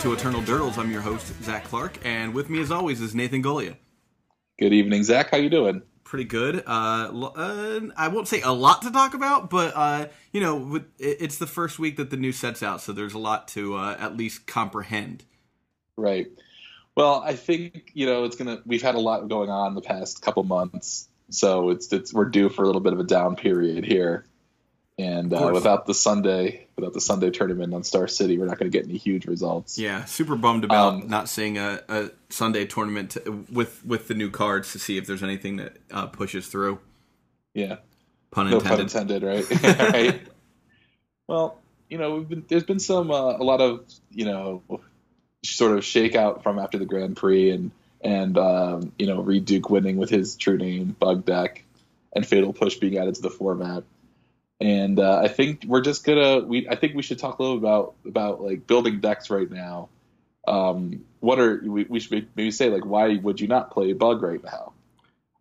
Hello and welcome to Eternal Durdles. I'm your host Zach Clark, and with me as always is Nathan Golia. Good evening, Zach. How you doing? Pretty good. Uh, uh, I won't say a lot to talk about, but uh, you know, with, it's the first week that the new set's out, so there's a lot to uh, at least comprehend. Right. Well, I think you know it's gonna. We've had a lot going on the past couple months, so it's it's we're due for a little bit of a down period here. And uh, without the Sunday, without the Sunday tournament on Star City, we're not going to get any huge results. Yeah, super bummed about um, not seeing a, a Sunday tournament to, with with the new cards to see if there's anything that uh, pushes through. Yeah, pun intended. No pun intended, right? right. Well, you know, been, there's been some uh, a lot of you know sort of shakeout from after the Grand Prix and and um, you know Reed Duke winning with his true name Bug Deck and Fatal Push being added to the format and uh, I think we're just gonna we I think we should talk a little about about like building decks right now. Um, what are we, we should maybe say like why would you not play Bug right now?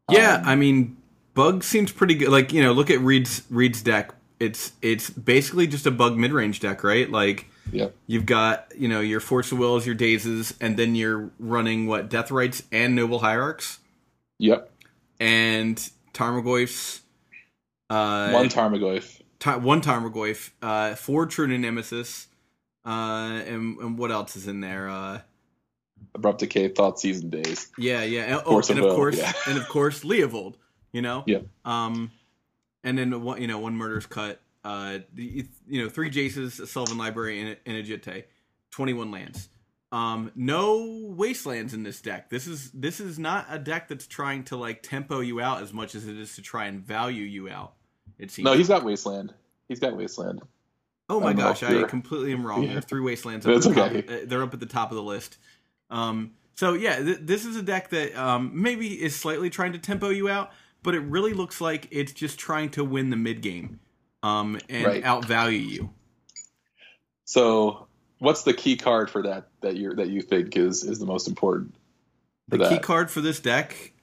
Yeah, um, I mean Bug seems pretty good. Like you know, look at Reed's Reed's deck. It's it's basically just a Bug mid range deck, right? Like Yep. You've got, you know, your Force of Wills, your Dazes, and then you're running what Deathrites and Noble Hierarchs. Yep. And Tarmogoyfs uh, one Tarmogoyf. T- one Tarmogoyf. Uh, four True Nemesis. Uh, and, and what else is in there? Uh, Abrupt Decay, Thoughtseizes Dazes. Yeah, yeah. And, oh, and of, course, yeah. and of course, Leovold. You know. Yeah. Um, and then one, you know, one Murderous Cut. Uh, the, you know, three Jaces, a Sylvan Library, and a, and a Jitte. Twenty-one lands. Um, no wastelands in this deck. This is this is not a deck that's trying to like tempo you out as much as it is to try and value you out. It seems. No, he's got Wasteland. He's got Wasteland. Oh my gosh, I completely am wrong. Yeah. There's three Wastelands. Up okay. Top, uh, they're up at the top of the list. Um, so yeah, th- this is a deck that um, maybe is slightly trying to tempo you out, but it really looks like it's just trying to win the mid game um, and right. outvalue you. So, what's the key card for that that you that you think is is the most important? The that? key card for this deck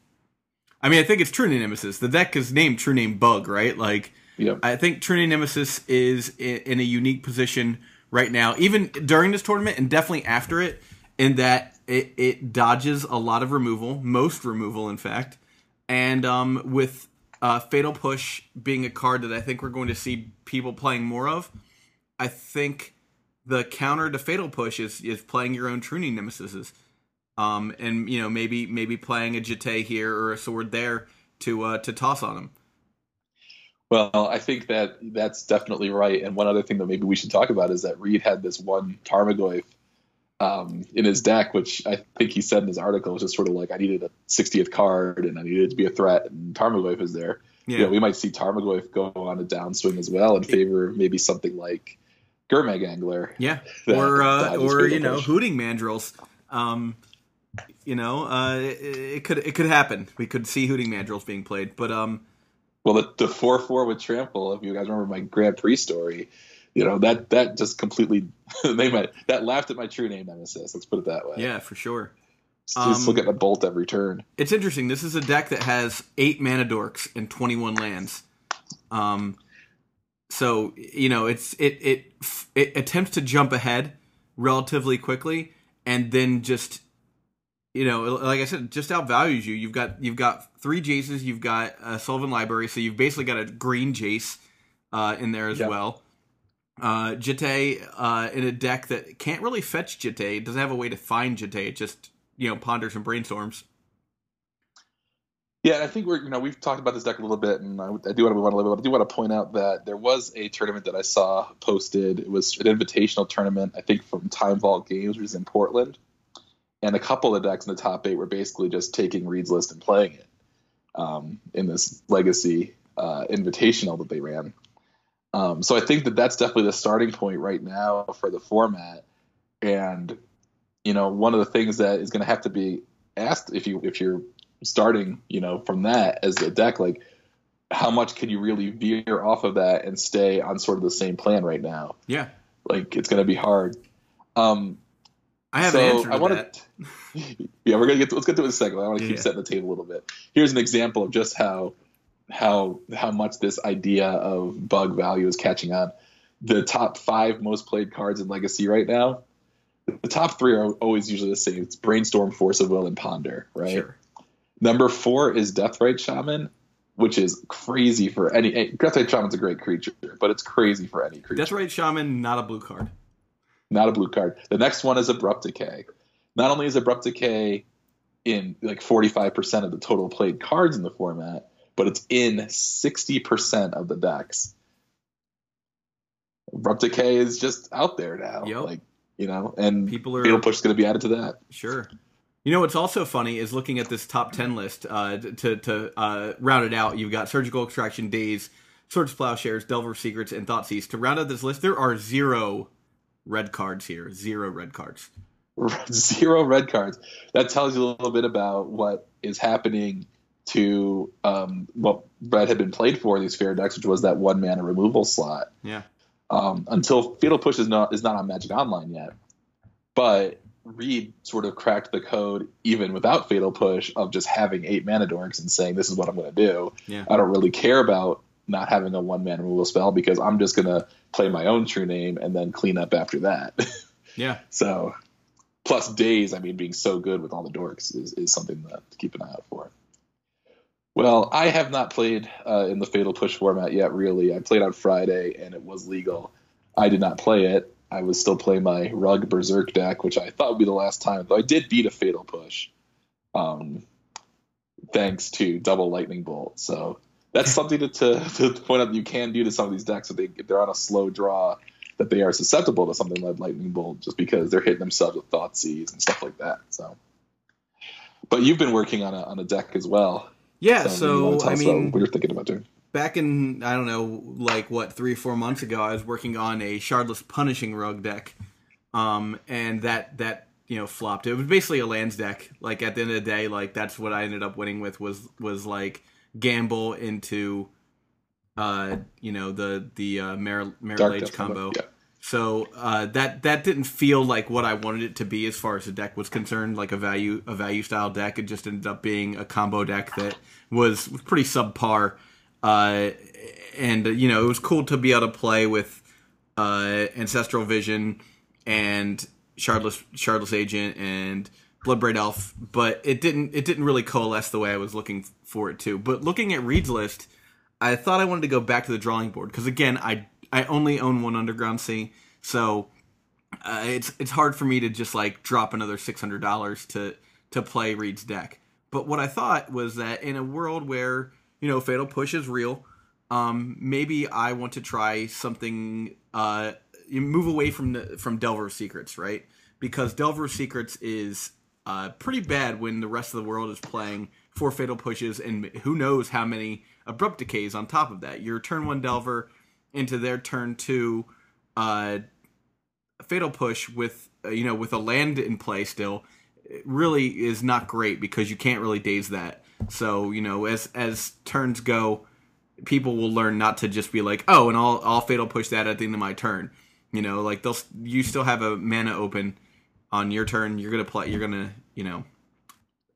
I mean, I think it's True Name Nemesis. The deck is named True Name Bug, right? Like, yep. I think True Name Nemesis is in a unique position right now, even during this tournament and definitely after it, in that it, it dodges a lot of removal, most removal, in fact. And um, with uh, Fatal Push being a card that I think we're going to see people playing more of, I think the counter to Fatal Push is, is playing your own True Name Nemesises um, and you know maybe maybe playing a Jitte here or a sword there to uh, to toss on him. Well, I think that that's definitely right. And one other thing that maybe we should talk about is that Reed had this one Tarmogoyf um, in his deck, which I think he said in his article was just sort of like I needed a 60th card and I needed to be a threat, and Tarmogoyf is there. Yeah. You know, we might see Tarmogoyf go on a downswing as well in favor of maybe something like Gurmag Angler. Yeah, that, or uh, or you know, Hooting Mandrills. Um, you know, uh, it, it, could it could happen. We could see Hooting Mandrills being played, but um, well, the, the four four with Trample. If you guys remember my Grand Prix story, you know that that just completely they might that laughed at my true name nemesis. Let's put it that way. Yeah, for sure. Just, um, just look at a bolt every turn. It's interesting. This is a deck that has eight mana dorks and twenty one lands. Um, so you know it's it it it attempts to jump ahead relatively quickly and then just you know, like I said, just outvalues you. You've got you've got three Jaces, you've got a Sylvan Library, so you've basically got a green Jace uh, in there as yep. well. Uh, Jitte uh, in a deck that can't really fetch Jitte. It doesn't have a way to find Jitte. It just you know ponders and brainstorms. Yeah, I think we're you know we've talked about this deck a little bit, and I, I do want to move on a little bit. I do want to point out that there was a tournament that I saw posted. It was an invitational tournament, I think from Time Vault Games, which is in Portland and a couple of decks in the top eight were basically just taking Reed's list and playing it um, in this legacy uh, invitational that they ran. Um, so I think that that's definitely the starting point right now for the format. And you know, one of the things that is going to have to be asked if you if you're starting, you know, from that as a deck, like how much can you really veer off of that and stay on sort of the same plan right now? Yeah, like it's going to be hard. Um, I have so an answer to I wanna, yeah, we're gonna get to, let's get to it in a second. I want to keep yeah. setting the table a little bit. Here's an example of just how how how much this idea of bug value is catching on. The top five most played cards in Legacy right now the top three are always usually the same. It's brainstorm, force of will, and ponder, right? Sure. Number four is Deathrite Shaman, which is crazy for any. Deathrite Shaman's a great creature, but it's crazy for any creature. Deathrite Shaman, not a blue card. Not a blue card. The next one is Abrupt Decay. Not only is Abrupt Decay in like 45% of the total played cards in the format, but it's in 60% of the decks. Abrupt Decay is just out there now. Yep. Like, you know, and People are Fatal Push is going to be added to that. Sure. You know what's also funny is looking at this top ten list. Uh, to to uh, round it out, you've got surgical extraction Daze, swords, plowshares, delver secrets, and thoughtseize. To round out this list, there are zero red cards here. Zero red cards. zero red cards. That tells you a little bit about what is happening to um, what Brett had been played for these fair decks, which was that one mana removal slot. Yeah. Um, until Fatal Push is not is not on Magic Online yet, but Reed sort of cracked the code even without Fatal Push of just having eight mana dorks and saying this is what I'm going to do. Yeah. I don't really care about not having a one mana removal spell because I'm just going to play my own true name and then clean up after that. Yeah. So, plus Daze, I mean, being so good with all the dorks is, is something that, to keep an eye out for. Well, I have not played uh, in the Fatal Push format yet, really. I played on Friday and it was legal. I did not play it. I was still playing my Rug Berserk deck, which I thought would be the last time, though I did beat a Fatal Push. Um, thanks to Double Lightning Bolt. So that's something to, to, to point out that you can do to some of these decks if, they, if they're on a slow draw that they are susceptible to something like lightning bolt just because they're hitting themselves with Thoughtseize and stuff like that. So, but you've been working on a on a deck as well. Yeah. So tell I mean, what you're thinking about doing. back in I don't know, like what three or four months ago, I was working on a shardless punishing rug deck, um, and that that you know flopped. It was basically a lands deck. Like at the end of the day, like that's what I ended up winning with was was like gamble into, uh, you know the the uh, Marit Lage combo. Yeah. So uh, that that didn't feel like what I wanted it to be as far as the deck was concerned, like a value a value style deck. It just ended up being a combo deck that was, was pretty subpar. Uh, and uh, you know it was cool to be able to play with uh, Ancestral Vision and Shardless Shardless Agent and Bloodbraid Elf, but it didn't it didn't really coalesce the way I was looking for it to. But looking at Reed's list, I thought I wanted to go back to the drawing board because again, I I only own one Underground Sea, so uh, it's it's hard for me to just like drop another six hundred dollars to to play Reed's deck. But what I thought was that in a world where you know Fatal Push is real, um, maybe I want to try something. Uh, move away from the, from Delver Secrets, right? Because Delver Secrets is uh, pretty bad when the rest of the world is playing four Fatal Pushes and who knows how many Abrupt Decays on top of that. Your turn one Delver into their turn two uh, Fatal Push with uh, you know with a land in play still really is not great because you can't really daze that. So you know as as turns go, people will learn not to just be like, oh, and I'll I'll fatal push that at the end of my turn. You know, like they'll you still have a mana open on your turn. You're gonna play. You're gonna you know.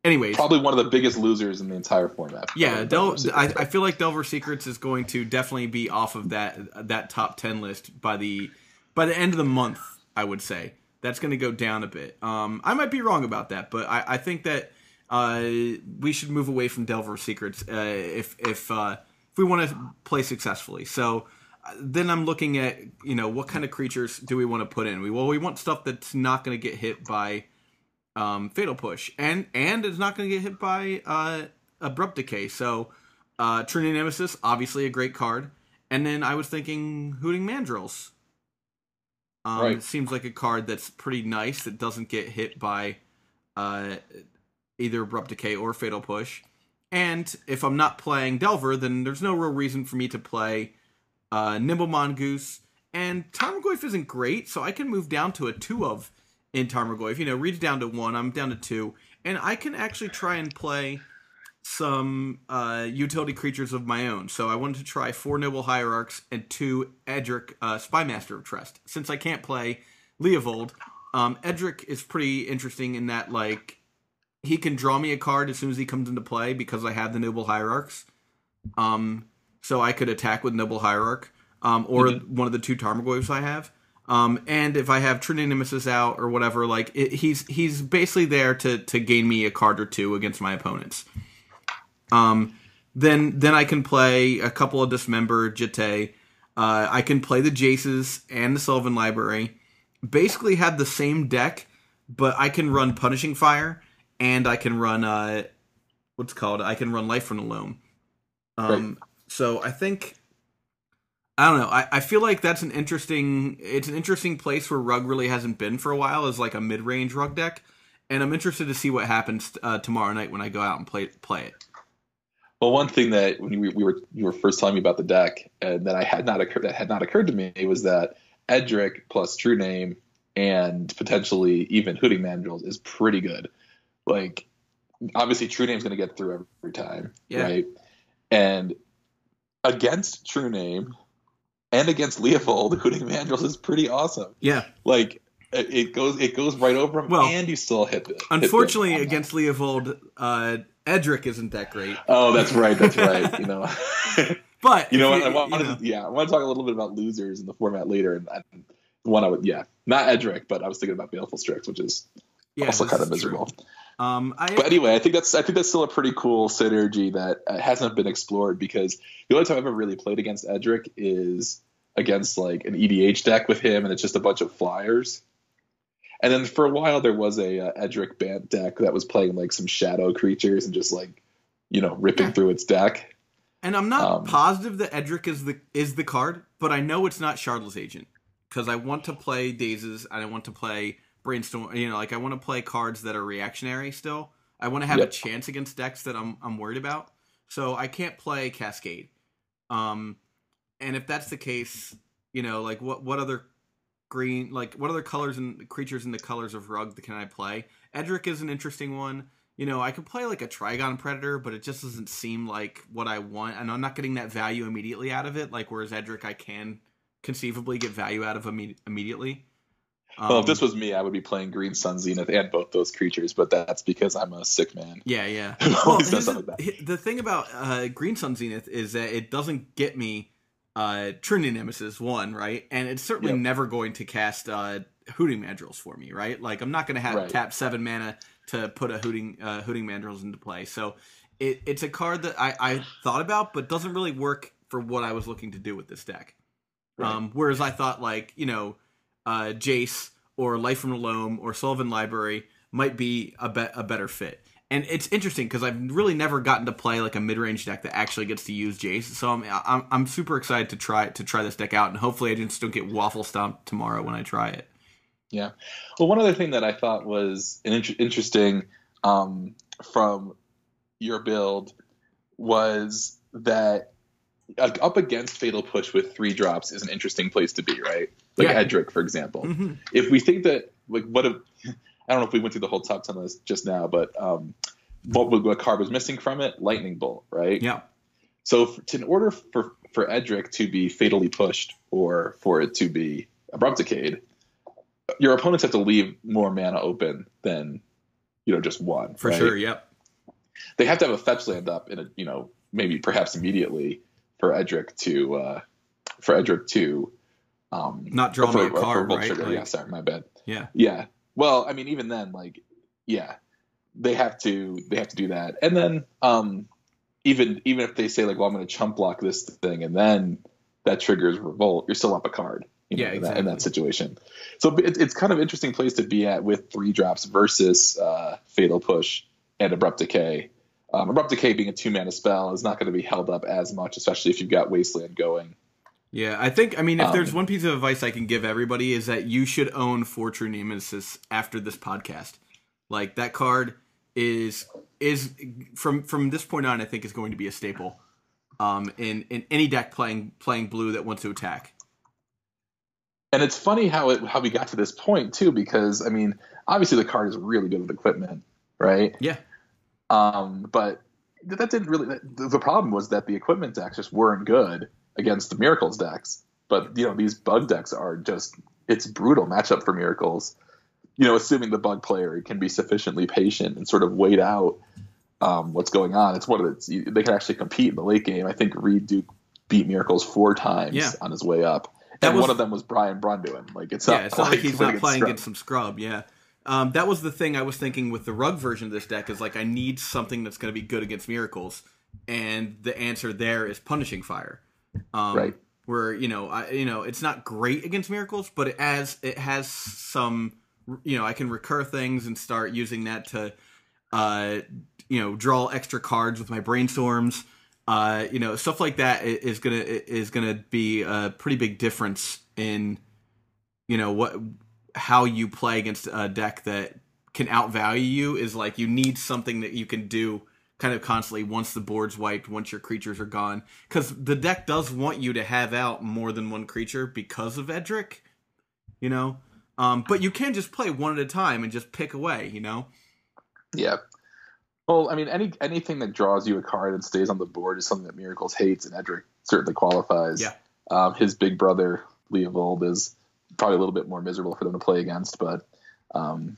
Anyways, Probably one of the biggest losers in the entire format. yeah, Del- I. I feel like Delver Secrets is going to definitely be off of that that top ten list by the by the end of the month. I would say that's going to go down a bit. Um, I might be wrong about that, but I, I think that uh, we should move away from Delver Secrets uh, if if uh, if we want to play successfully. So then I'm looking at you know what kind of creatures do we want to put in? We well we want stuff that's not going to get hit by um, Fatal Push, and and it's not going to get hit by uh, Abrupt Decay. So uh, True Name Nemesis, obviously a great card, and then I was thinking Hooting Mandrills. Um, Right. It seems like a card that's pretty nice that doesn't get hit by uh, either Abrupt Decay or Fatal Push. And if I'm not playing Delver, then there's no real reason for me to play uh, Nimble Mongoose. And Tarmogoyf isn't great, so I can move down to a two of in Tarmogoyf. You know, Reed's down to one, I'm down to two, and I can actually try and play some uh, utility creatures of my own. So I wanted to try four Noble Hierarchs and two Edric uh, Spymaster of Trest. Since I can't play Leovold, um, Edric is pretty interesting in that like he can draw me a card as soon as he comes into play because I have the Noble Hierarchs. Um, so I could attack with Noble Hierarch, um, or one of the two Tarmogoyfs I have. Um, and if I have True Name Nemesis out or whatever, like it, he's he's basically there to to gain me a card or two against my opponents. Um, then then I can play a couple of Dismember Jitte. Uh, I can play the Jaces and the Sylvan Library. Basically, have the same deck, but I can run Punishing Fire and I can run uh, what's called I can run Life from the Loam. Um, right. So I think I don't know. I, I feel like that's an interesting. It's an interesting place where Rug really hasn't been for a while. Is like a mid range Rug deck, and I'm interested to see what happens uh, tomorrow night when I go out and play play it. Well, one thing that when we, we were you were first telling me about the deck, and that I had not occurred that had not occurred to me was that Edric plus True Name and potentially even Hooting Mandrills is pretty good. Like, obviously, True Name's going to get through every time, yeah. right? And against True Name and against Leovold, Hooting Mandrills is pretty awesome. Yeah, like it goes it goes right over him, well, and you still hit it. Unfortunately, hit against Leovold, uh, Edric isn't that great. Oh, that's right. That's right. You know. but you know what? I want to, yeah, I want to talk a little bit about losers in the format later, and I, one I would, yeah, not Edric, but I was thinking about Baleful Strix, which is yeah, also kind of miserable. Um, I, but anyway, I think that's I think that's still a pretty cool synergy that uh, hasn't been explored because the only time I've ever really played against Edric is against like an EDH deck with him, and it's just a bunch of flyers. And then for a while there was a uh, Edric Bant deck that was playing like some shadow creatures and just like you know ripping yeah. through its deck. And I'm not um, positive that Edric is the is the card, but I know it's not Shardless Agent because I want to play Dazes and I want to play Brainstorm. You know, like I want to play cards that are reactionary still. I want to have yep. a chance against decks that I'm I'm worried about. So I can't play Cascade. Um, and if that's the case, you know, like what what other green like what other colors and creatures in the colors of rug can I play? Edric is an interesting one. You know, I could play like a Trygon Predator, but it just doesn't seem like what I want, and I'm not getting that value immediately out of it. Like whereas Edric, I can conceivably get value out of imme- immediately. Um, well, if this um, was me, I would be playing Green Sun Zenith and both those creatures, but that's because I'm a sick man. Yeah, yeah. well, the, the thing about uh, Green Sun Zenith is that it doesn't get me uh, True Name Nemesis one, right? And it's certainly yep. never going to cast uh, Hooting Mandrills for me, right? Like I'm not going to have right. tap seven mana to put a Hooting uh, Hooting Mandrills into play. So it, it's a card that I, I thought about, but doesn't really work for what I was looking to do with this deck. Right. Um, whereas I thought like you know uh, Jace or Life from the Loam or Sylvan Library might be a, be- a better fit and it's interesting because I've really never gotten to play like a mid range deck that actually gets to use Jace. So I'm, I'm I'm super excited to try to try this deck out, and hopefully I just don't get waffle stomped tomorrow when I try it. Yeah. Well, one other thing that I thought was an inter- interesting um, from your build was that up against Fatal Push with three drops is an interesting place to be, right? Like yeah. Edric, for example. Mm-hmm. If we think that, like, what if I don't know if we went through the whole top ten list just now, but um, what, what card was missing from it? Lightning Bolt, right? Yeah. So if, in order for for Edric to be fatally pushed or for it to be abrupt decayed, your opponents have to leave more mana open than you know just one. For right? sure. Yep. They have to have a fetch land up in a you know maybe perhaps immediately for Edric to uh, for Edric to um, not draw for, a card, right? Like, yeah, sorry, my bad. Yeah. Yeah. Well, I mean, even then, like, yeah, they have to they have to do that, and then um, even even if they say like, well, I'm going to chump block this thing, and then that triggers revolt, you're still up a card. You know, yeah, exactly. in, that, in that situation. So it, it's kind of interesting place to be at with three drops versus uh, fatal push and abrupt decay. Um, abrupt decay being a two mana spell is not going to be held up as much, especially if you've got wasteland going. Yeah, I think I mean if um, there's one piece of advice I can give everybody is that you should own four True Nemesis after this podcast. Like that card is is from from this point on I think is going to be a staple um in in any deck playing playing blue that wants to attack. And it's funny how it how we got to this point too because I mean obviously the card is really good with equipment, right? Yeah. Um but that didn't really the problem was that the equipment decks just weren't good against the Miracles decks. But you know these bug decks are just it's brutal matchup for Miracles. You know, assuming the bug player can be sufficiently patient and sort of wait out um, what's going on. It's one of it's they can actually compete in the late game. I think Reed Duke beat Miracles four times yeah. on his way up, That and was- one of them was Brian Braun-Duin. Like it's yeah, not it's not like he's not playing against some scrub. Yeah, um, that was the thing I was thinking with the rug version of this deck is like I need something that's going to be good against miracles, and the answer there is punishing fire. Um, Right. Where you know, I you know, it's not great against miracles, but it has it has some you know I can recur things and start using that to uh you know draw extra cards with my brainstorms. Uh, you know, stuff like that is gonna is gonna be a pretty big difference in you know what how you play against a deck that can outvalue you is like you need something that you can do kind of constantly once the board's wiped once your creatures are gone because the deck does want you to have out more than one creature because of edric you know um, but you can just play one at a time and just pick away you know Yeah. Well, I mean, any anything that draws you a card and stays on the board is something that Miracles hates, and Edric certainly qualifies. Yeah. Um, his big brother Leovold is probably a little bit more miserable for them to play against, but um,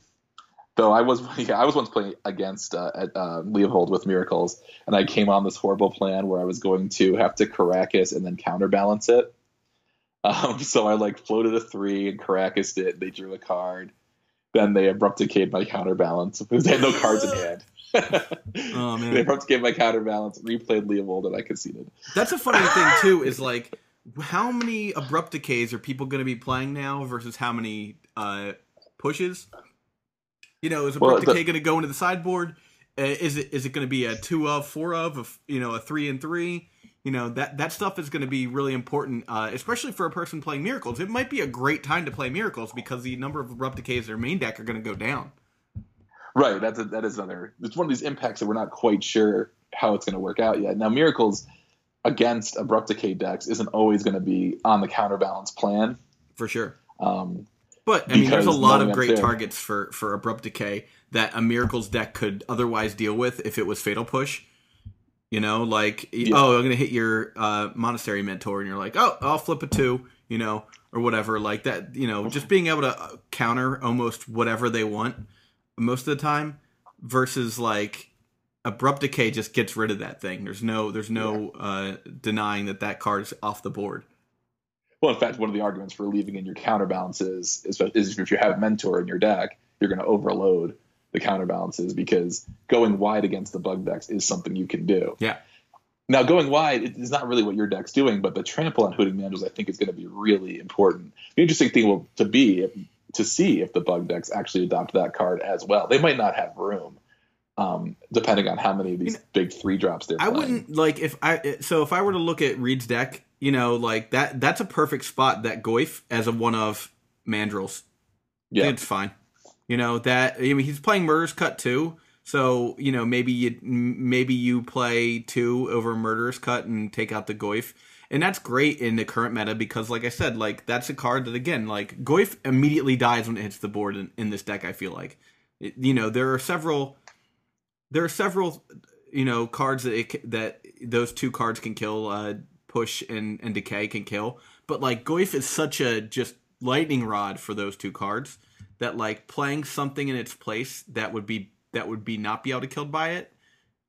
though I was yeah, I was once playing against uh, at, uh, Leovold with Miracles, and I came on this horrible plan where I was going to have to Karakas and then counterbalance it. Um, so I like floated a three and Karakased it. They drew a card. Then they abrupt decayed my counterbalance because they had no cards in hand. Oh, man. They abrupt decayed my counterbalance, replayed Leovold, and I conceded. That's a funny thing too. Is like how many abrupt decays are people going to be playing now versus how many uh, pushes? You know, is abrupt Well, decay going to go into the sideboard? Uh, is it is it going to be a two of, four of, a you know, a three and three? You know that that stuff is going to be really important, uh, especially for a person playing miracles. It might be a great time to play miracles because the number of abrupt decays in their main deck are going to go down. Right. That's a, that is another. It's one of these impacts that we're not quite sure how it's going to work out yet. Now, miracles against abrupt decay decks isn't always going to be on the counterbalance plan. For sure. Um, But I mean, there's a lot of great targets for for abrupt decay that a miracles deck could otherwise deal with if it was fatal push. You know, like Yeah. oh, I'm gonna hit your uh, monastery mentor, and you're like, oh, I'll flip a two, you know, or whatever, like that. You know, just being able to uh, counter almost whatever they want most of the time, versus like abrupt decay just gets rid of that thing. There's no there's no uh, denying that that card is off the board. well, in fact, one of the arguments for leaving in your counterbalances is, is if you have mentor in your deck, you're going to overload the counterbalances because going wide against the bug decks is something you can do. Yeah. Now, going wide is not really what your deck's doing, but the trample on Hooting Mandrills, I think, is going to be really important. The interesting thing will to be to see if the bug decks actually adopt that card as well. They might not have room, um, depending on how many of these You know, big three drops they're I playing. wouldn't like if I so if I were to look at Reed's deck, you know, like that that's a perfect spot that Goyf as a one of Mandrills. Yeah. It's fine. You know, that I mean he's playing Murderous Cut too. So, you know, maybe you maybe you play two over Murderous Cut and take out the Goyf. And that's great in the current meta because like I said, like that's a card that again, like Goyf immediately dies when it hits the board in, in this deck, I feel like. It- you know, there are several there are several you know cards that it, that those two cards can kill uh push and and decay can kill but like goyf is such a just lightning rod for those two cards that like playing something in its place that would be that would be not be able to killed by it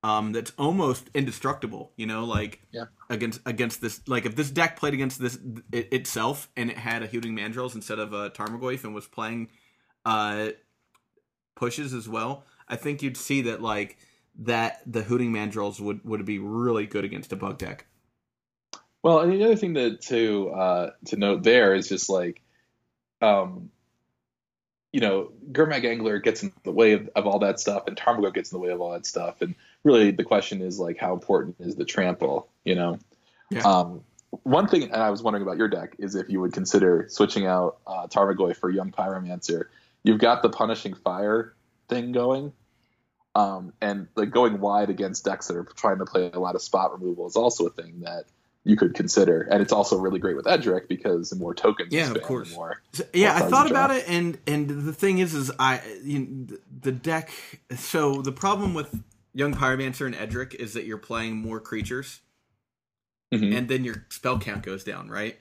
um that's almost indestructible you know like Yeah. against against this like if this deck played against this it, itself and it had a hooting mandrills instead of a tarmogoyf and was playing uh pushes as well i think you'd see that like that the hooting mandrills would would be really good against a bug deck Well, and the other thing to to uh, to note there is just like, um, you know, Gurmag Angler gets in the way of, of all that stuff, and Tarmogo gets in the way of all that stuff, and really the question is like, how important is the trample? You know, Yeah. um, one thing, and I was wondering about your deck is if you would consider switching out uh, Tarmogoy for Young Pyromancer. You've got the punishing fire thing going. Um, and like going wide against decks that are trying to play a lot of spot removal is also a thing that you could consider, and it's also really great with Edric because the more tokens, you Yeah, of spam, the course. more. So- yeah, I thought about draw. it, and and the thing is, is I you know, the- deck. So the problem with Young Pyromancer and Edric is that you're playing more creatures, Mhm. and then your spell count goes down, right?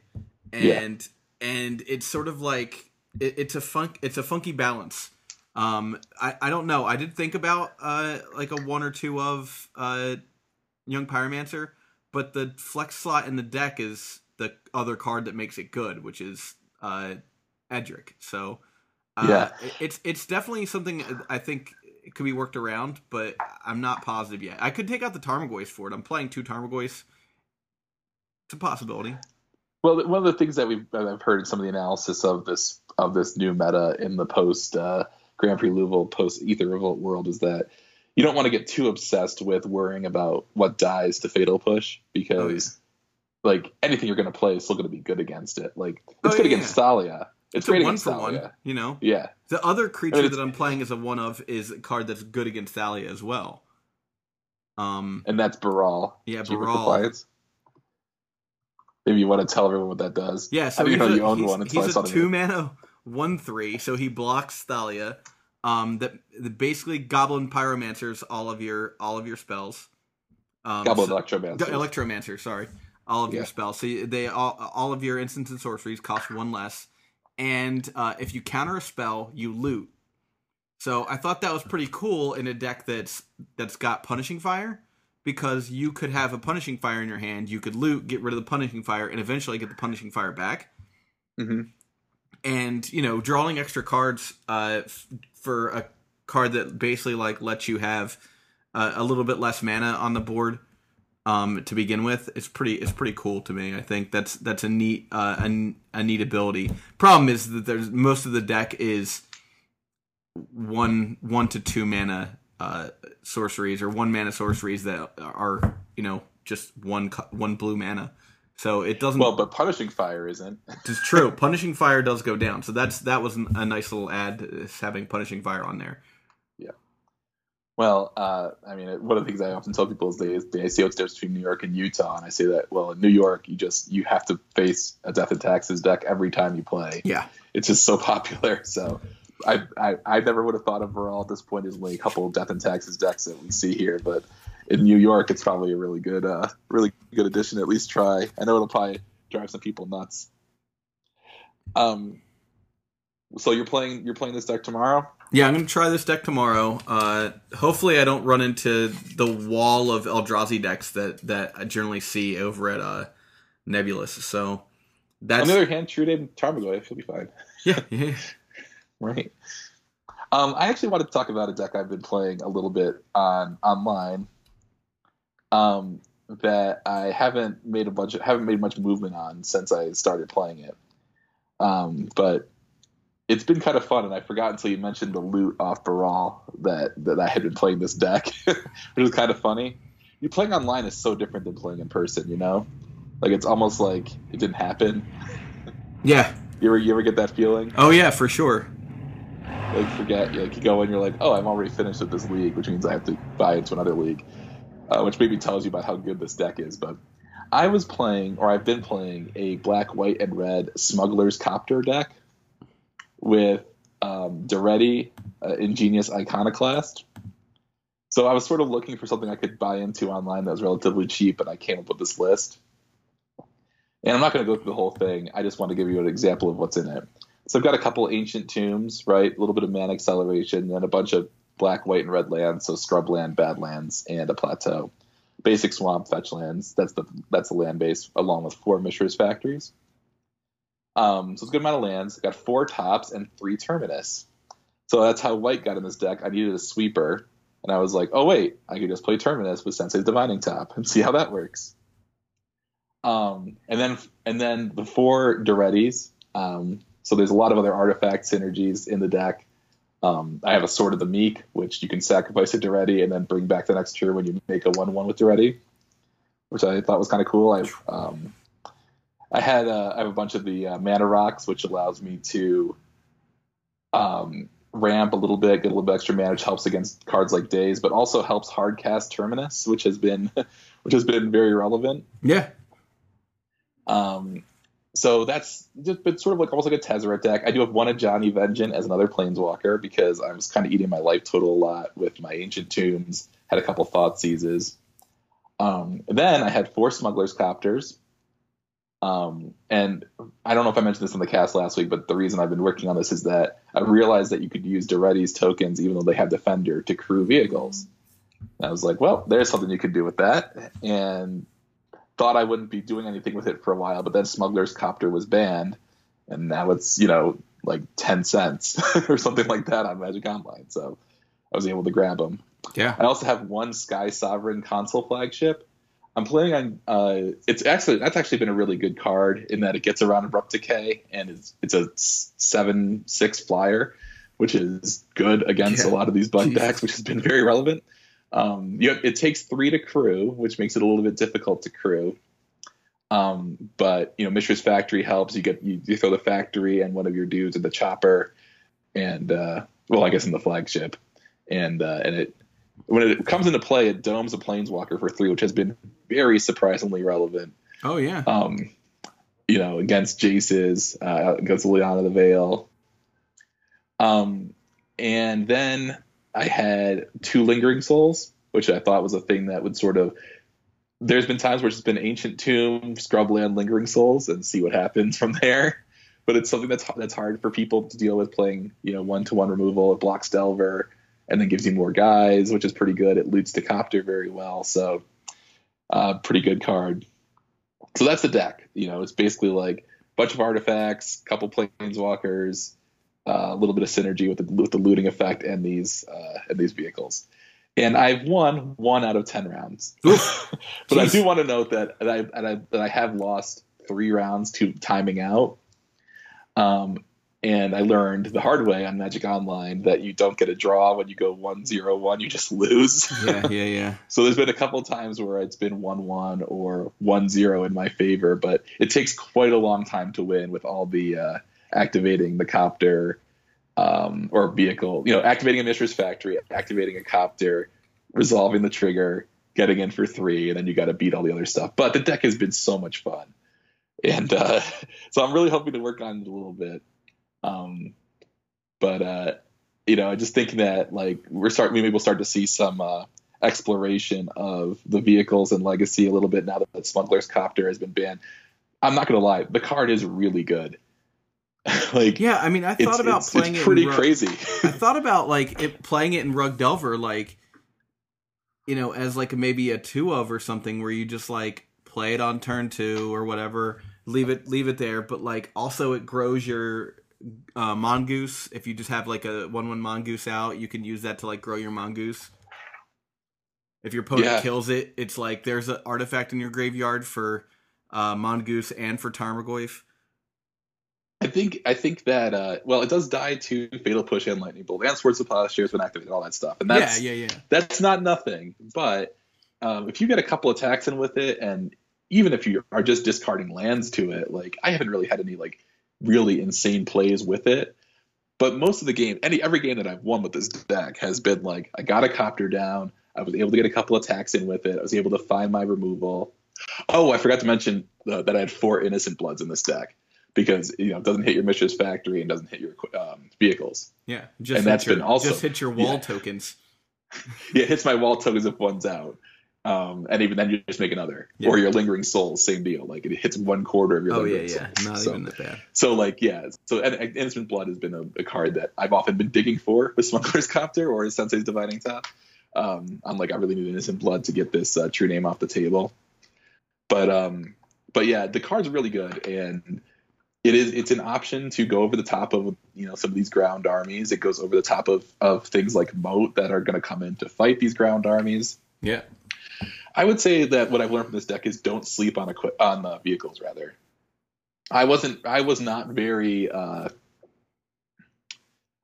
Yeah. And and it's sort of like it, it's a funk, it's a funky balance. Um, I I don't know. I did think about uh like a one or two of uh Young Pyromancer, but the flex slot in the deck is the other card that makes it good, which is uh, Edric. So uh, Yeah. it's it's definitely something I think it could be worked around, but I'm not positive yet. I could take out the Tarmogoyf for it. I'm playing two Tarmogoyfs. It's a possibility. Well, one of the things that we've I've heard in some of the analysis of this of this new meta in the post uh, Grand Prix Louisville post Aether Revolt world is that you don't want to get too obsessed with worrying about what dies to Fatal Push because like anything you're going to play is still going to be good against it. Like it's Oh, good yeah, against Thalia. It's, It's, a one for Thalia. one. You know, Yeah, the other creature I mean, that I'm playing as a one of is a card that's good against Thalia as well. Um, and that's Baral. yeah, Baral. Maybe you want to tell everyone what that does. Yeah, so I didn't he's know you own one he's a two mana one three, so he blocks Thalia. Um, that, that basically Goblin Pyromancers all of your all of your spells. Um, Goblin so- Electromancer. Electromancer, sorry, all of your spells. So they all all of your instants and sorceries cost one less, and uh, if you counter a spell, you loot. So I thought that was pretty cool in a deck that's that's got punishing fire, because you could have a punishing fire in your hand, you could loot, get rid of the punishing fire, and eventually get the punishing fire back Mhm. And you know drawing extra cards uh, f- for a card that basically like lets you have uh, a little bit less mana on the board um, to begin with it's pretty it's pretty cool to me. I think that's that's a neat uh, a, a neat ability. Problem is that there's most of the deck is one one to two mana uh, sorceries or one mana sorceries that are you know just one one blue mana so it doesn't Well, but punishing fire isn't. it's true. Punishing fire does go down, so that's that was a nice little ad is having punishing fire on there. Yeah. Well, uh, I mean, one of the things I often tell people is they, they see what's the difference between New York and Utah, and I say that well, in New York, you just you have to face a Death and Taxes deck every time you play. Yeah, It's just so popular. So I I, I never would have thought of Baral at this point as only a couple of Death and Taxes decks that we see here, but in New York, it's probably a really good uh, really good addition. to At least try. I know it'll probably drive some people nuts. Um. So you're playing you're playing this deck tomorrow. yeah. I'm gonna try this deck tomorrow. Uh, hopefully, I don't run into the wall of Eldrazi decks that that I generally see over at uh, Nebulous. So that's On the other hand, True Name Tarmogoyf, you'll be fine. yeah, yeah. Right. Um, I actually wanted to talk about a deck I've been playing a little bit on online. Um, that I haven't made a bunch of, haven't made much movement on since I started playing it. Um, but it's been kind of fun, and I forgot until you mentioned the loot off Baral that that I had been playing this deck, which was kind of funny. You playing online is so different than playing in person, you know. Like it's almost like it didn't happen. yeah. You ever you ever get that feeling? Oh yeah, for sure. like forget like you go and you're like oh i'm already finished with this league which means i have to buy into another league uh, which maybe tells you about how good this deck is but i was playing or i've been playing a black white and red smugglers copter deck with um, Daretti, uh, ingenious iconoclast. So i was sort of looking for something i could buy into online that was relatively cheap and i came up with this list. And i'm not going to go through the whole thing. I just want to give you an example of what's in it. So I've got a couple ancient tombs, right? A little bit of mana acceleration, and a bunch of black, white, and red lands, so scrubland, badlands, and a plateau. Basic swamp fetch lands. That's the that's the land base, along with four Mishra's factories. Um, so it's a good amount of lands. Got four tops and three terminus. So that's how white got in this deck. I needed a sweeper, and I was like, oh wait, I could just play terminus with Sensei's Divining Top and see how that works. Um, and then and then the four Darettis. Um, so there's a lot of other artifact synergies in the deck. Um, I have a Sword of the Meek, which you can sacrifice it to Daretti and then bring back the next turn when you make a one-one with Daretti, which I thought was kind of cool. I um, I had uh, I have a bunch of the uh, mana rocks, which allows me to um, ramp a little bit, get a little bit extra mana, which helps against cards like Daze, but also helps hard cast Terminus, which has been which has been very relevant. Yeah, Um, so that's just been sort of like almost like a Tezzeret deck. I do have one of Johnny Vengeance as another Planeswalker because I was kind of eating my life total a lot with my Ancient Tombs. Had a couple Thoughtseizes. Um, then I had four Smugglers Copters. Um, and I don't know if I mentioned this in the cast last week, but the reason I've been working on this is that I realized that you could use Daretti's tokens, even though they have Defender, to crew vehicles. And I was like, well, there's something you could do with that. And thought I wouldn't be doing anything with it for a while, but then Smuggler's Copter was banned, and now it's you know like ten cents or something like that on Magic Online. So I was able to grab them. Yeah. I also have one Sky Sovereign Consul flagship. I'm playing on. Uh, it's actually that's actually been a really good card in that it gets around abrupt decay and it's it's a seven six flyer, which is good against Yeah. a lot of these bug Jeez. decks, which has been very relevant. Um, you it takes three to crew, which makes it a little bit difficult to crew. Um, but you know, Mishra's Factory helps. You get you, you throw the factory and one of your dudes in the chopper, and uh, well, I guess in the flagship, and uh, and it when it comes into play, it domes a planeswalker for three, which has been very surprisingly relevant. Oh yeah. Um, you know, against Jace's, uh, against Liliana the Veil. Um, and then I had two Lingering Souls, which I thought was a thing that would sort of. There's been times where it's been Ancient Tomb, Scrubland, Lingering Souls, and see what happens from there. But it's something that's that's hard for people to deal with playing, you know, one to one removal. It blocks Delver, and then gives you more guys, which is pretty good. It loots the Copter very well, so uh, pretty good card. So that's the deck. You know, it's basically like a bunch of artifacts, couple planeswalkers, uh, a little bit of synergy with the with the looting effect and these uh, and these vehicles. And I've won one out of ten rounds, but I do want to note that that I, that I that I have lost three rounds to timing out. Um, and I learned the hard way on Magic Online that you don't get a draw when you go one zero one. You just lose. yeah, yeah, yeah. So there's been a couple times where it's been one one or one zero in my favor, but it takes quite a long time to win with all the uh, activating the copter um, or vehicle, you know, activating a Mishra's factory, activating a copter, resolving the trigger, getting in for three, and then you got to beat all the other stuff. But the deck has been so much fun, and uh, so I'm really hoping to work on it a little bit. Um, but uh, you know, I just think that like we're start maybe we'll start to see some uh, exploration of the vehicles and legacy a little bit now that Smuggler's Copter has been banned. I'm not gonna lie, the card is really good. like Yeah, I mean, I thought about it's, playing it's it. pretty in Rug- crazy. I thought about like it playing it in Rug Delver, like you know, as like maybe a two of or something, where you just like play it on turn two or whatever, leave it leave it there, but like also it grows your uh, mongoose. If you just have like a one one mongoose out, you can use that to like grow your mongoose. If your opponent Yeah. kills it, it's like there's an artifact in your graveyard for uh, mongoose and for Tarmogoyf. I think I think that uh, well, it does die to Fatal Push and Lightning Bolt and Swords of Plowshare has been activated, all that stuff, and that's yeah, yeah, yeah. that's not nothing. But um, if you get a couple attacks in with it, and even if you are just discarding lands to it, like I haven't really had any like really insane plays with it. But most of the game, any every game that I've won with this deck has been like I got a copter down, I was able to get a couple attacks in with it, I was able to find my removal. Oh, I forgot to mention uh, that I had four innocent bloods in this deck because you know it doesn't hit your Mishra's factory and doesn't hit your um, vehicles. Yeah, just And that's your, been also- just hit your wall yeah. tokens. Yeah, it hits my wall tokens if one's out. Um, and even then, you just make another. Yeah. Or your lingering soul, same deal. Like it hits one quarter of your Oh yeah, lingering yeah, souls. not so, even that bad. so like yeah. So and, and Innocent Blood has been a, a card that I've often been digging for with Smuggler's Copter or Sensei's Divining Top. Um, I'm like I really need Innocent Blood to get this uh, true name off the table. But um, but yeah, the card's really good and it is it's an option to go over the top of you know some of these ground armies. It goes over the top of of things like moat that are going to come in to fight these ground armies. Yeah, I would say that what I've learned from this deck is don't sleep on equi- on the vehicles. Rather, I wasn't I was not very uh,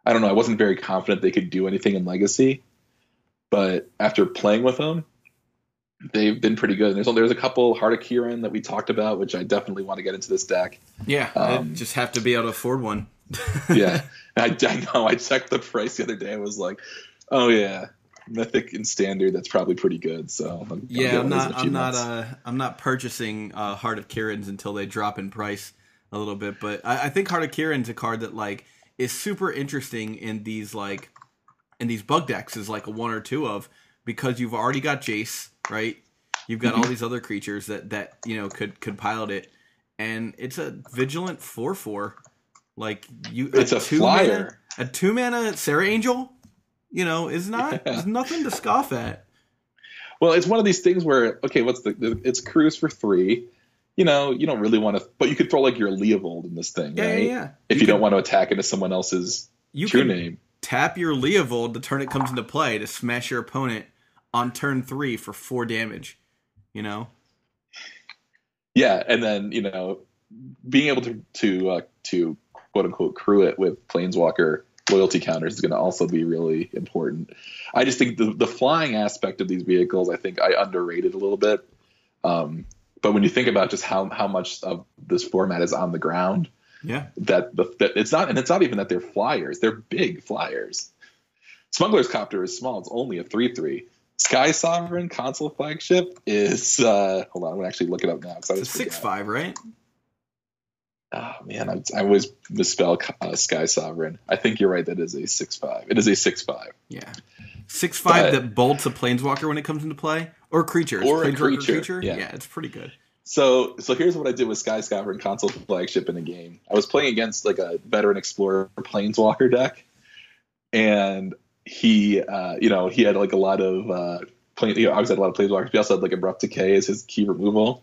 I don't know I wasn't very confident they could do anything in Legacy, but after playing with them, they've been pretty good. There's there's a couple Heart of Kiran that we talked about, which I definitely want to get into this deck. yeah. Um, I just have to be able to afford one. Yeah, I, I know. I checked the price the other day. I was like, oh yeah, Mythic and Standard. That's probably pretty good. So I'll yeah. I'm one of those in not. I'm not. Uh, I'm not purchasing uh, Heart of Kiran's until they drop in price a little bit. But I, I think Heart of Kiran's a card that like is super interesting in these like in these bug decks is like a one or two of because you've already got Jace right. You've got all Mm-hmm. these other creatures that that you know could could pilot it, and it's a vigilant four four. Like you, It's a two flyer. Mana, a two mana Serra Angel. You know, is not Yeah. is nothing to scoff at. Well, it's one of these things where okay, what's the? It's crews for three. You know, you don't really want to, but you could throw like your Leovold in this thing, Yeah, right? yeah, yeah. If you, You don't want to attack into someone else's You true can name. tap your Leovold the turn it comes into play to smash your opponent on turn three for four damage. You know? Yeah, and then you know, being able to to uh, to quote unquote crew it with planeswalker loyalty counters is going to also be really important. I just think the the flying aspect of these vehicles, I think I underrated a little bit. Um, but when you think about just how how much of this format is on the ground, Yeah. that the that it's not, and it's not even that they're flyers; they're big flyers. Smuggler's Copter is small; it's only a three three. Sky Sovereign Consul Flagship is uh hold on, I'm gonna actually look it up now because I It's a was six five, right? Oh man, I, I always misspell uh, Sky Sovereign. I think you're right. That is a six five. It is a six five. Yeah. Six five But- that bolts a planeswalker when it comes into play? Or creature. Or a planeswalker creature, yeah. it's pretty good. So so here's what I did with Sky Sovereign Consul Flagship in a game. I was playing against like a veteran explorer planeswalker deck, and he uh, you know he had like a lot of uh. You know, obviously had a lot of planeswalkers. He also had like abrupt decay as his key removal,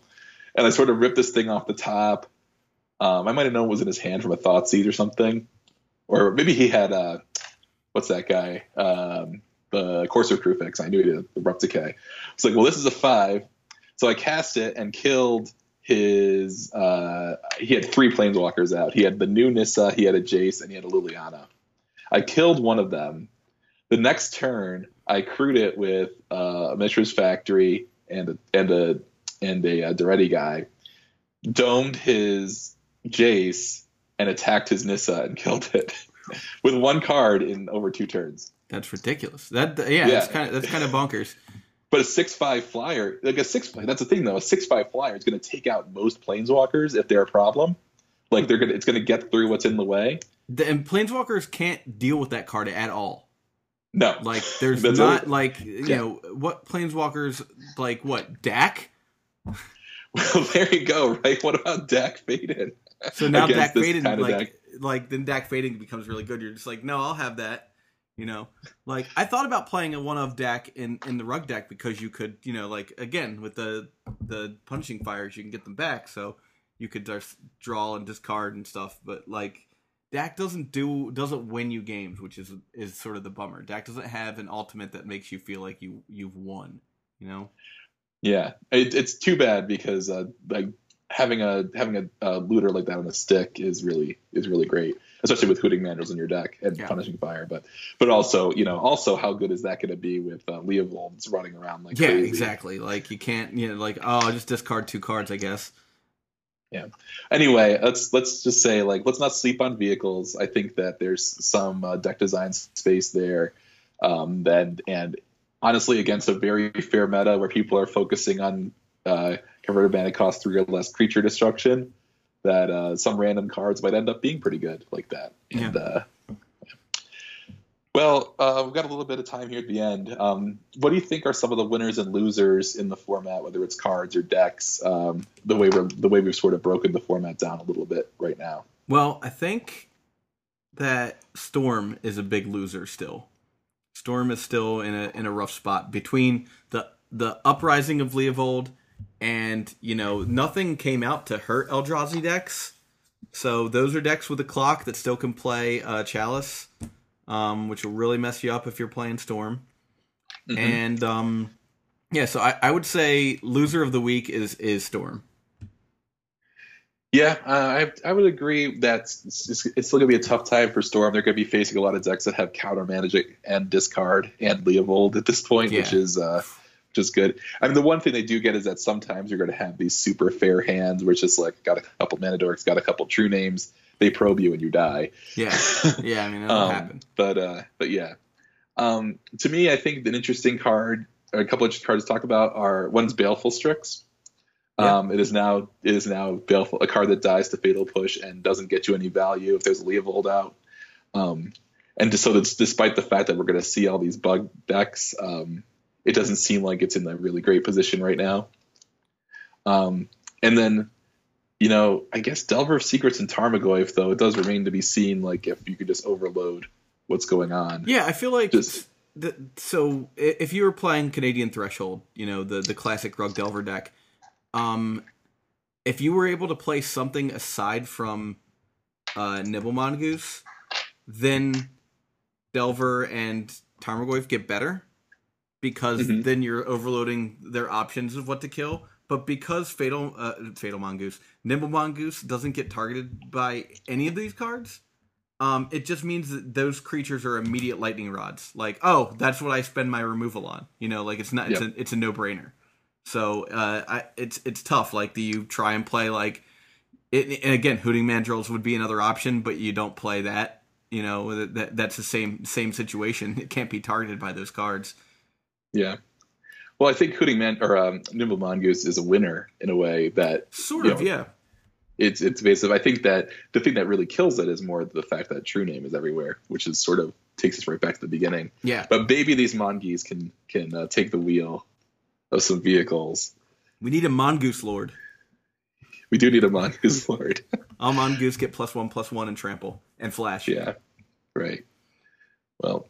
and I sort of ripped this thing off the top. Um, I might have known it was in his hand from a Thoughtseize or something, or maybe he had uh, what's that guy? Um, the Corsair fix. I knew he did abrupt decay. It's like, well, this is a five. So I cast it and killed his. Uh, he had three planeswalkers out. He had the new Nissa, he had a Jace, and he had a Liliana. I killed one of them. The next turn, I crewed it with uh, a Mishra's Factory and a, and a and a, uh Daretti guy. Domed his Jace and attacked his Nissa and killed it with one card in over two turns. That's ridiculous. That yeah, Yeah. that's kind of that's kind of bonkers. But a six five flyer, like a six five. that's the thing though. A six five flyer is going to take out most planeswalkers if they're a problem. Like they're gonna, it's going to get through what's in the way. The, and planeswalkers can't deal with that card at all. No, Like there's That's not like you Yeah. know what planeswalkers like what Dack. well, there you go. Right? What about Dack Fayden? So now Dack this fading kind of like deck. like then Dack Fayden becomes really good. You're just like no, I'll have that. You know, like I thought about playing a one of Dack in in the rug deck because you could you know like again with the the punishing fires you can get them back so you could just draw and discard and stuff. But like Dack doesn't do doesn't win you games, which is is sort of the bummer. Dack doesn't have an ultimate that makes you feel like you you've won. You know. Yeah, it, it's too bad because uh, like having a having a, a looter like that on a stick is really is really great, especially with hooting mandrills in your deck and Yeah. punishing fire. But but also you know also how good is that going to be with uh, Leovolds running around like yeah, crazy? exactly. Like you can't you know like oh I'll just discard two cards I guess. Anyway, let's let's just say like let's not sleep on vehicles. I think that there's some uh, deck design space there, um, and and honestly, against a very fair meta where people are focusing on uh, converted mana cost three or less creature destruction, that uh, some random cards might end up being pretty good like that. And uh, well, uh, we've got a little bit of time here at the end. Um, what do you think are some of the winners and losers in the format, whether it's cards or decks? Um, the way we're the way we've sort of broken the format down a little bit right now. Well, I think that Storm is a big loser still. Storm is still in a in a rough spot between the the uprising of Leovold and you know nothing came out to hurt Eldrazi decks. So those are decks with a clock that still can play uh, Chalice, um, which will really mess you up if you're playing Storm. Mhm. And um, yeah, so I, I would say loser of the week is is Storm. Yeah, uh, I I would agree that it's, it's, it's still gonna be a tough time for Storm. They're gonna be facing a lot of decks that have counter managing and discard and Leovold at this point, which is uh, which is good. I mean, the one thing they do get is that sometimes you're gonna have these super fair hands, which is like got a couple mana dorks, got a couple true names, they probe you and you die. Yeah, yeah. I mean that'll Um, happen. But uh, but yeah, um, to me, I think an interesting card, or a couple of cards to talk about are one's Baleful Strix. Yeah. Um, it is now it is now Baleful, a card that dies to Fatal Push and doesn't get you any value if there's a Leovold out. Um, and just so that's despite the fact that we're going to see all these bug decks, um, it doesn't seem like it's in a really great position right now. Um, and then, you know, I guess Delver of Secrets and Tarmogoyf, though, it does remain to be seen, like if you could just overload what's going on. Yeah, I feel like Just- the, so if you were playing Canadian Threshold, you know the the classic Rug Delver deck, um, if you were able to play something aside from uh, Nimble Mongoose, then Delver and Tarmogoyf get better because Mhm. then you're overloading their options of what to kill. But because Fatal uh, Fatal Mongoose, Nimble Mongoose doesn't get targeted by any of these cards, um, it just means that those creatures are immediate lightning rods. Like, oh, that's what I spend my removal on. You know, like it's not it's Yep. a it's a no brainer. So uh, I, it's it's tough. Like, do you try and play like it? And again, hooting mandrills would be another option, but you don't play that. You know, that, that that's the same same situation. It can't be targeted by those cards. Yeah. Well, I think Hooting Man or um, Nimble Mongoose is a winner in a way that Sort of, know, yeah. it's it's evasive. I think that the thing that really kills it is more the fact that True Name is everywhere, which is sort of takes us right back to the beginning. Yeah. But maybe these Mongeese can can uh, take the wheel of some vehicles. We need a mongoose lord. We do need a Mongoose Lord. All mongoose get plus one plus one and trample and flash. yeah. Right. Well,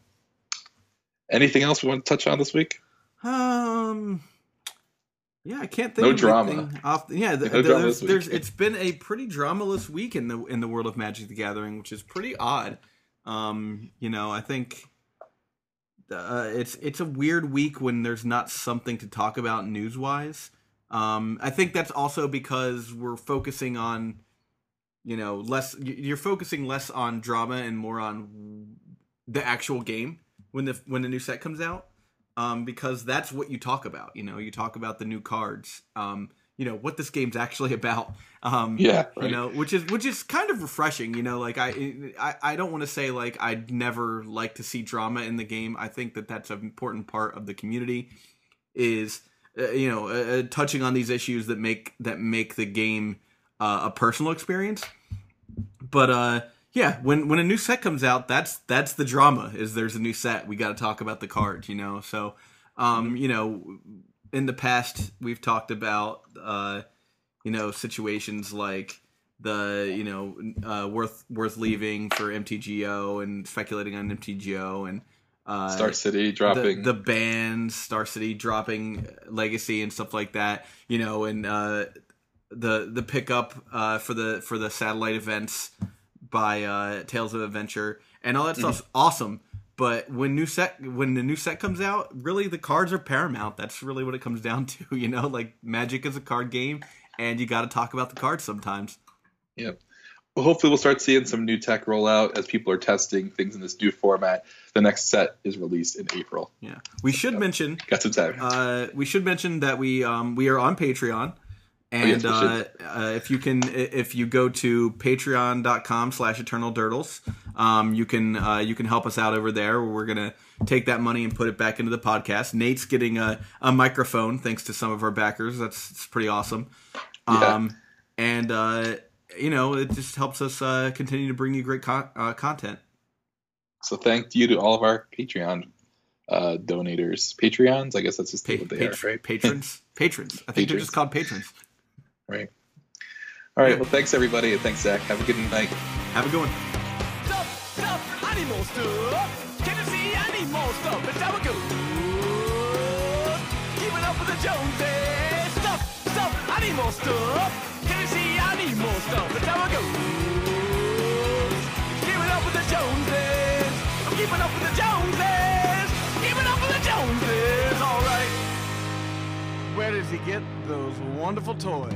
anything else we want to touch on this week? Um. Yeah, I can't think. No of drama. anything Off, yeah, th- No drama there's, there's, it's been a pretty dramaless week in the in the world of Magic the Gathering, which is pretty odd. Um, you know, I think uh, it's it's a weird week when there's not something to talk about news wise. Um, I think that's also because we're focusing on, you know, less. You're focusing less on drama and more on the actual game when the when the new set comes out. Um, because that's what you talk about. You know, you talk about the new cards. Um, you know what this game's actually about. Um, Yeah. you know which is which is kind of refreshing you know like i i, I don't want to say like i'd never like to see drama in the game i think that that's an important part of the community is uh, you know uh, uh, touching on these issues that make that make the game uh, a personal experience but uh yeah when when a new set comes out that's that's the drama is there's a new set we got to talk about the cards you know so um you know in the past we've talked about uh you know situations like the you know uh, worth worth leaving for MTGO and speculating on MTGO and uh, Star City dropping. the, the bands Star City dropping Legacy and stuff like that. You know, and uh, the the pickup uh, for the for the satellite events by uh, Tales of Adventure and all that stuff's awesome. But when new set when the new set comes out, really the cards are paramount. That's really what it comes down to. You know, like Magic is a card game, and you got to talk about the cards sometimes. Yep. Well, hopefully we'll start seeing some new tech roll out as people are testing things in this new format. The next set is released in April. Yeah, we should mention Got some time. uh, we should mention that we um, we are on Patreon, and yes, uh, uh, if you can if you go to patreon.com slash eternal durdles, um, you can uh, you can help us out over there. We're gonna take that money and put it back into the podcast. Nate's getting a, a microphone thanks to some of our backers. That's pretty awesome. Yeah. Um, and uh, you know it just helps us uh, continue to bring you great con- uh, content. so thank you to all of our Patreon uh, donators. Patreons, I guess that's just Pa- what they pat- are, right? Patrons, patrons. I think they're just called patrons. Right. All right. Well, thanks everybody, thanks Zach. Have a good night. Have a good one. Stuff, stuff, animal stuff. Can you see animal stuff? It's how it goes. Keeping up with the Joneses. Stuff, stuff, animal stuff. Can you see animal stuff? It's how it goes. Keeping up with the Joneses. I'm keeping up with the Joneses. Where does he get those wonderful toys?